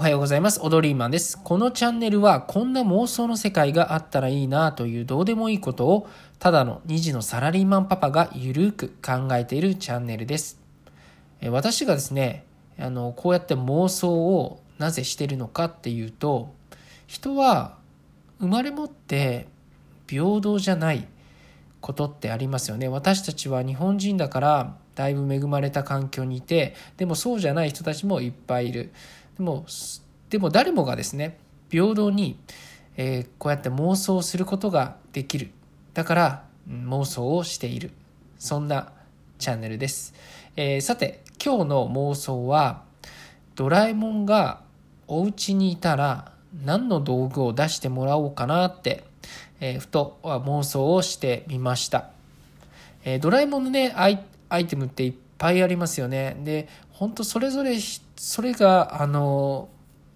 おはようございます。オドリーマンです。このチャンネルはこんな妄想の世界があったらいいなというどうでもいいことをただの2児のサラリーマンパパがゆるく考えているチャンネルです。私がですね、あの、こうやって妄想をなぜしてるのかっていうと、人は生まれ持って平等じゃないことってありますよね。私たちは日本人だからだいぶ恵まれた環境にいて、でもそうじゃない人たちもいっぱいいる。でもでも誰もがですね平等に、えー、こうやって妄想することができる。だから妄想をしている。そんなチャンネルです、えー、さて今日の妄想はドラえもんがお家にいたら何の道具を出してもらおうかなって、えー、ふと妄想をしてみました、えドラえもんのねアイテムっていっぱいありますよね。で本当それぞれそれがあの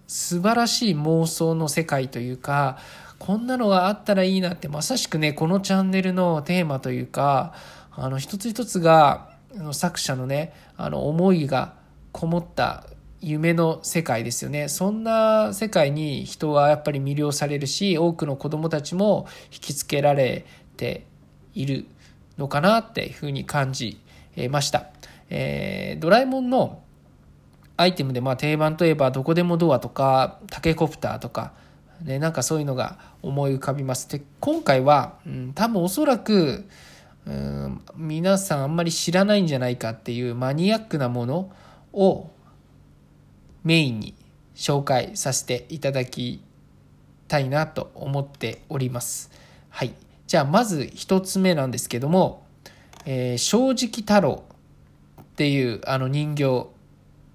素晴らしい妄想の世界というかこんなのがあったらいいなってまさしくねこのチャンネルのテーマというかあの一つ一つが作者のねあの思いがこもった夢の世界ですよねそんな世界に人はやっぱり魅了されるし多くの子どもたちも引きつけられているのかなっていうふうに感じました。えー、ドラえもんのアイテムでまあ定番といえばどこでもドアとかタケコプターとか、ね、なんかそういうのが思い浮かびます。で今回は、うん、多分おそらく、うん、皆さんあんまり知らないんじゃないかっていうマニアックなものをメインに紹介させていただきたいなと思っております。はい。じゃあまず一つ目なんですけども、えー、正直太郎っていうあの人形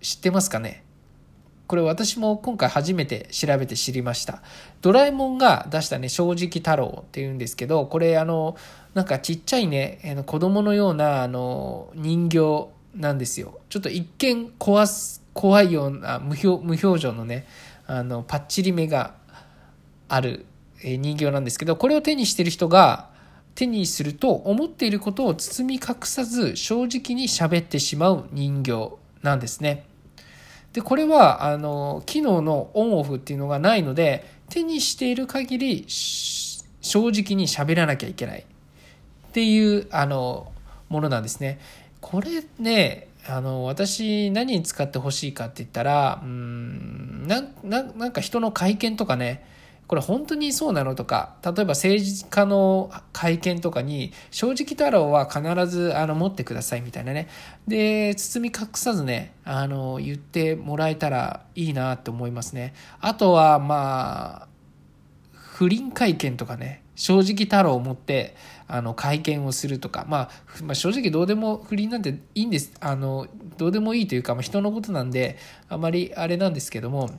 知ってますかね？これ私も今回初めて調べて知りました。ドラえもんが出したね、正直太郎っていうんですけど、これあの、なんかちっちゃいね、子供のようなあの人形なんですよ。ちょっと一見怖す、怖いような無表無表情のね、あの、パッチリ目がある人形なんですけど、これを手にしてる人が、手にすると思っていることを包み隠さず正直に喋ってしまう人形なんですね。で、これは、あの、機能のオンオフっていうのがないので、手にしている限り、正直に喋らなきゃいけない。っていう、あの、ものなんですね。これね、あの、私、何に使ってほしいかって言ったら、うん、な、な、なんか人の会見とかね、これ本当にそうなのとか、例えば政治家の会見とかに、正直太郎は必ずあの持ってくださいみたいなね。で、包み隠さずね、あの、言ってもらえたらいいなって思いますね。あとは、まあ、不倫会見とかね、正直太郎を持ってあの会見をするとか、まあ、まあ、正直どうでも不倫なんていいんですあのどうでもいいというか、まあ、人のことなんであまりあれなんですけども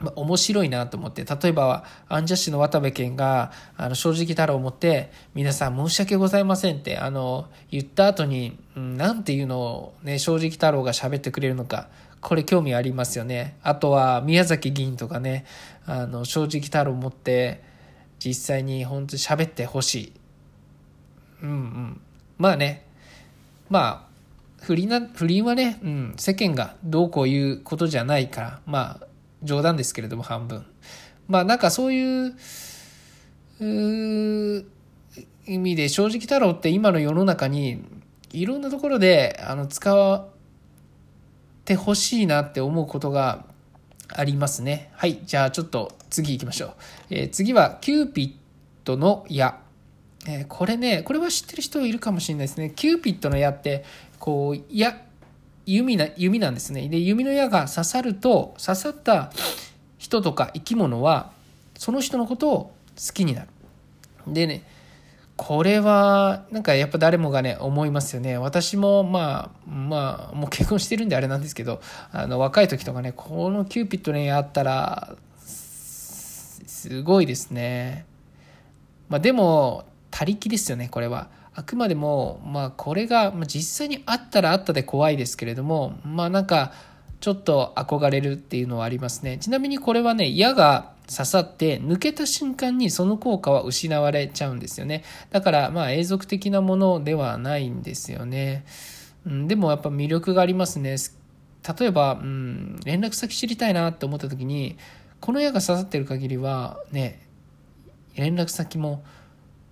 まあ、面白いなと思って、例えば、アンジャッシュの渡部健が、あの、正直太郎を持って、皆さん申し訳ございませんって、あの、言った後に、うん、なんていうのをね、正直太郎が喋ってくれるのか、これ興味ありますよね。あとは、宮崎議員とかね、あの、正直太郎を持って、実際に本当に喋ってほしい。うんうん。まあね、まあ、不倫な、不倫はね、うん、世間がどうこう言うことじゃないから、まあ、冗談ですけれども半分。まあなんかそういう意味で正直太郎って今の世の中にいろんなところであの使ってほしいなって思うことがありますね。はい。じゃあちょっと次行きましょう。えー、次はキューピッドの矢。え、これね、これは知ってる人いるかもしれないですね。キューピッドの矢って、こう、弓な弓なんですね。で弓の矢が刺さると刺さった人とか生き物はその人のことを好きになる。でねこれはなんかやっぱ誰もがね思いますよね私もまあまあもう結婚してるんであれなんですけどあの若い時とかねこのキューピッドねあったらすごいですねまあでも他力ですよねこれはあくまでも、まあ、これがまあ実際にあったらあったで怖いですけれども、まあなんか、ちょっと憧れるっていうのはありますね。ちなみにこれはね、矢が刺さって抜けた瞬間にその効果は失われちゃうんですよね。だからまあ永続的なものではないんですよね。うん、でもやっぱ魅力がありますね。例えば、うん、連絡先知りたいなって思った時にこの矢が刺さってる限りはね連絡先も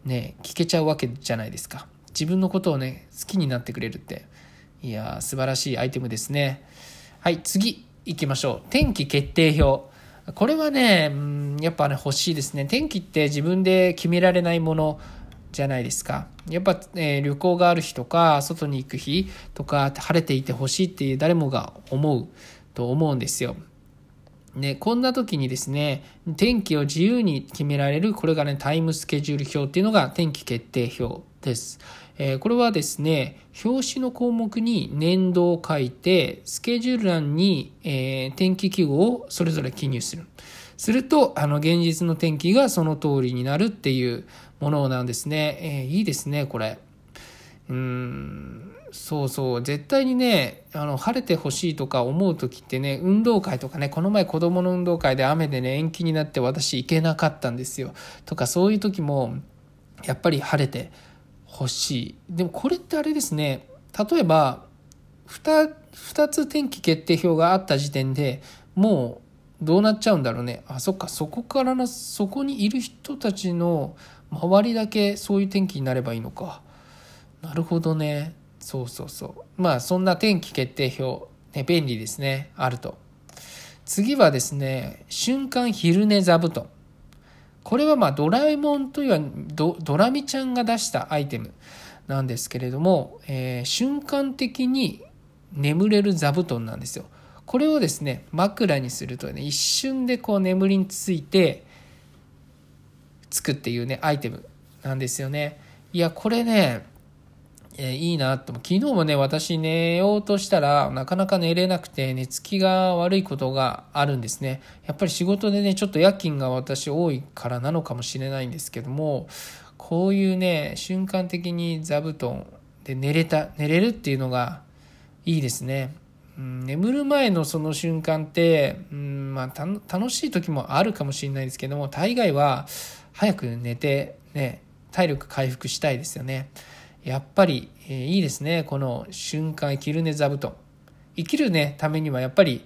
ね聞けちゃうわけじゃないですか。自分のことをね好きになってくれるって。いや素晴らしいアイテムですね。はい次行きましょう。天気決定表。これはね、うん、やっぱね欲しいですね。天気って自分で決められないものじゃないですか。やっぱ、えー、旅行がある日とか、外に行く日とか、晴れていてほしいっていう誰もが思うと思うんですよ。ね、こんな時にですね、天気を自由に決められる、これがね、タイムスケジュール表っていうのが天気決定表です。えー、これはですね、表紙の項目に年度を書いて、スケジュール欄に、えー、天気記号をそれぞれ記入する。すると、あの、現実の天気がその通りになるっていう、ものなんですね。えー、いいですね、これ。うん、そうそう。絶対にね、あの、晴れてほしいとか思う時ってね、運動会とかね、この前子供の運動会で雨でね、延期になって私行けなかったんですよ。とか、そういう時も、やっぱり晴れてほしい。でもこれってあれですね、例えば、2, 2つ天気決定表があった時点でもうどうなっちゃうんだろうね。あ、そっか、そこからの、そこにいる人たちの周りだけそういう天気になればいいのか。なるほどね。そうそうそう。まあそんな天気決定表、ね、便利ですね。あると。次はですね、瞬間昼寝座布団。これはまあドラえもんというはドラミちゃんが出したアイテムなんですけれども、えー、瞬間的に眠れる座布団なんですよ。これをですね、枕にするとね、一瞬でこう眠りについて、つくっていうね、アイテムなんですよね。いや、これね、え、いいなと。昨日もね、私寝ようとしたら、なかなか寝れなくて、寝つきが悪いことがあるんですね。やっぱり仕事でね、ちょっと夜勤が私多いからなのかもしれないんですけども、こういうね、瞬間的に座布団で寝れた、寝れるっていうのがいいですね。うん、眠る前のその瞬間って、うんまあ、楽しい時もあるかもしれないですけども大概は早く寝てね、体力回復したいですよね。やっぱり、えー、いいですね。この瞬間生きるね座布団。生きるね、ためにはやっぱり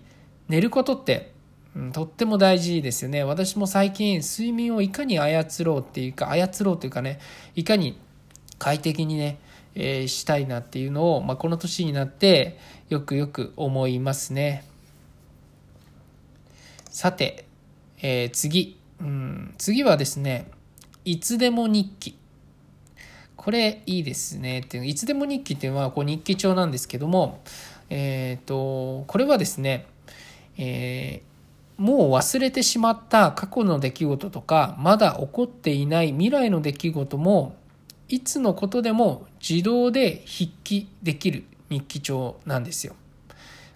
寝ることって、うん、とっても大事ですよね。私も最近睡眠をいかに操ろうっていうか、操ろうというかね、いかに快適にね、えー、したいなっていうのを、まあ、この年になってよくよく思いますね。さて、えー、次。うん、次はですね、いつでも日記。これいいですね。っていういつでも日記っていうのはこう日記帳なんですけども、えっ、ー、と、これはですね、えー、もう忘れてしまった過去の出来事とか、まだ起こっていない未来の出来事も、いつのことでも自動で筆記できる日記帳なんですよ。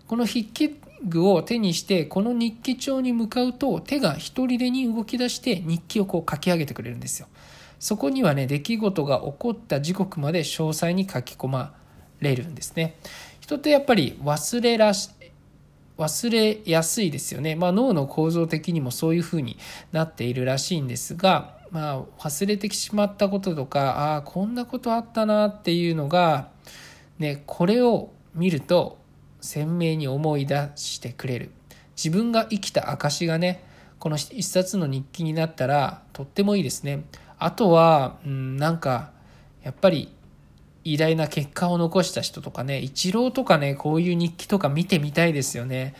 この筆記具を手にしてこの日記帳に向かうと手が一人でに動き出して日記をこう書き上げてくれるんですよ。そこにはね出来事が起こった時刻まで詳細に書き込まれるんですね。人ってやっぱり忘れらし忘れやすいですよね。まあ、脳の構造的にもそういうふうになっているらしいんですが、まあ、忘れてしまったこととかああこんなことあったなっていうのが、ね、これを見ると鮮明に思い出してくれる自分が生きた証がねこの一冊の日記になったらとってもいいですねあとは、うん、なんかやっぱり偉大な結果を残した人とかねイチローとかねこういう日記とか見てみたいですよね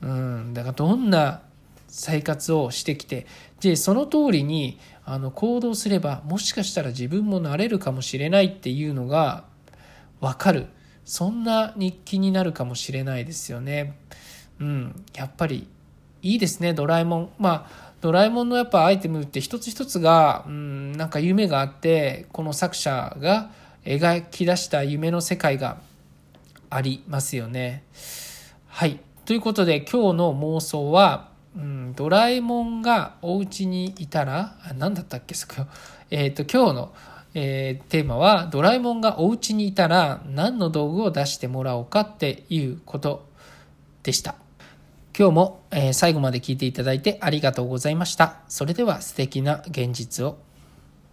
うんだからどんな生活をしてきてでその通りにあの行動すればもしかしたら自分もなれるかもしれないっていうのが分かるそんな日記になるかもしれないですよね。うん、やっぱりいいですね、ドラえもん。まあ、ドラえもんのやっぱアイテムって一つ一つが、うん、なんか夢があって、この作者が描き出した夢の世界がありますよね。はい。ということで今日の妄想は、うん、ドラえもんがお家にいたら、何だったっけそこ。えっ、ー、と、今日のえー、テーマはドラえもんがお家にいたら何の道具を出してもらおうかっていうことでした。今日も、え、最後まで聞いていただいてありがとうございました。それでは素敵な現実を。